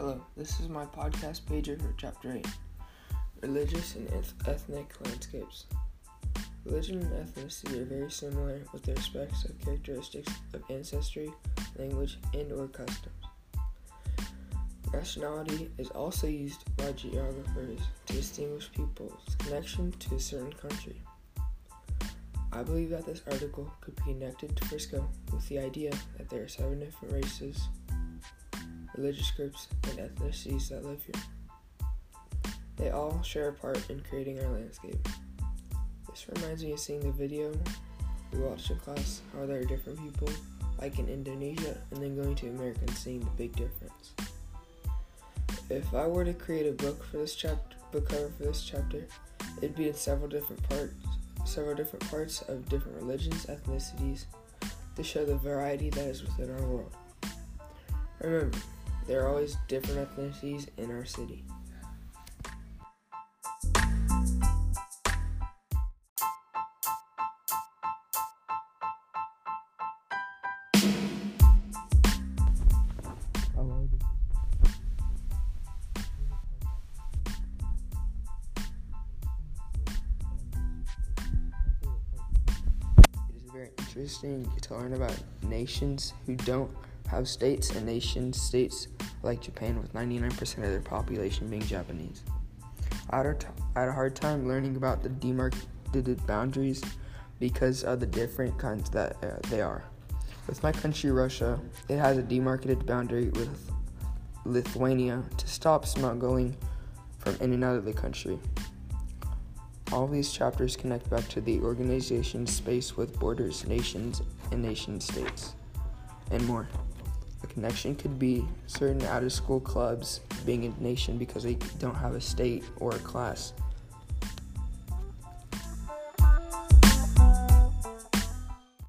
Hello, this is my podcast pager for Chapter 8 Religious and eth- Ethnic Landscapes. Religion and ethnicity are very similar with their respects of characteristics of ancestry, language, and or customs. Nationality is also used by geographers to distinguish people's connection to a certain country. I believe that this article could be connected to Frisco with the idea that there are seven different races, religious groups, and ethnicities that live here. They all share a part in creating our landscape. This reminds me of seeing the video we watched in class how there are different people, like in Indonesia, and then going to America and seeing the big difference. If I were to create a book for this chapter, book cover for this chapter, it'd be in several different parts, several different parts of different religions, ethnicities, to show the variety that is within our world. Remember, there are always different ethnicities in our city. It is very interesting to learn about nations who don't have states and nation states like Japan with 99% of their population being Japanese. I had, a t- I had a hard time learning about the demarcated boundaries because of the different kinds that uh, they are. With my country, Russia, it has a demarcated boundary with Lithuania to stop smuggling from in and out of the country. All these chapters connect back to the organization space with borders, nations, and nation states, and more. A connection could be certain out of school clubs being a nation because they don't have a state or a class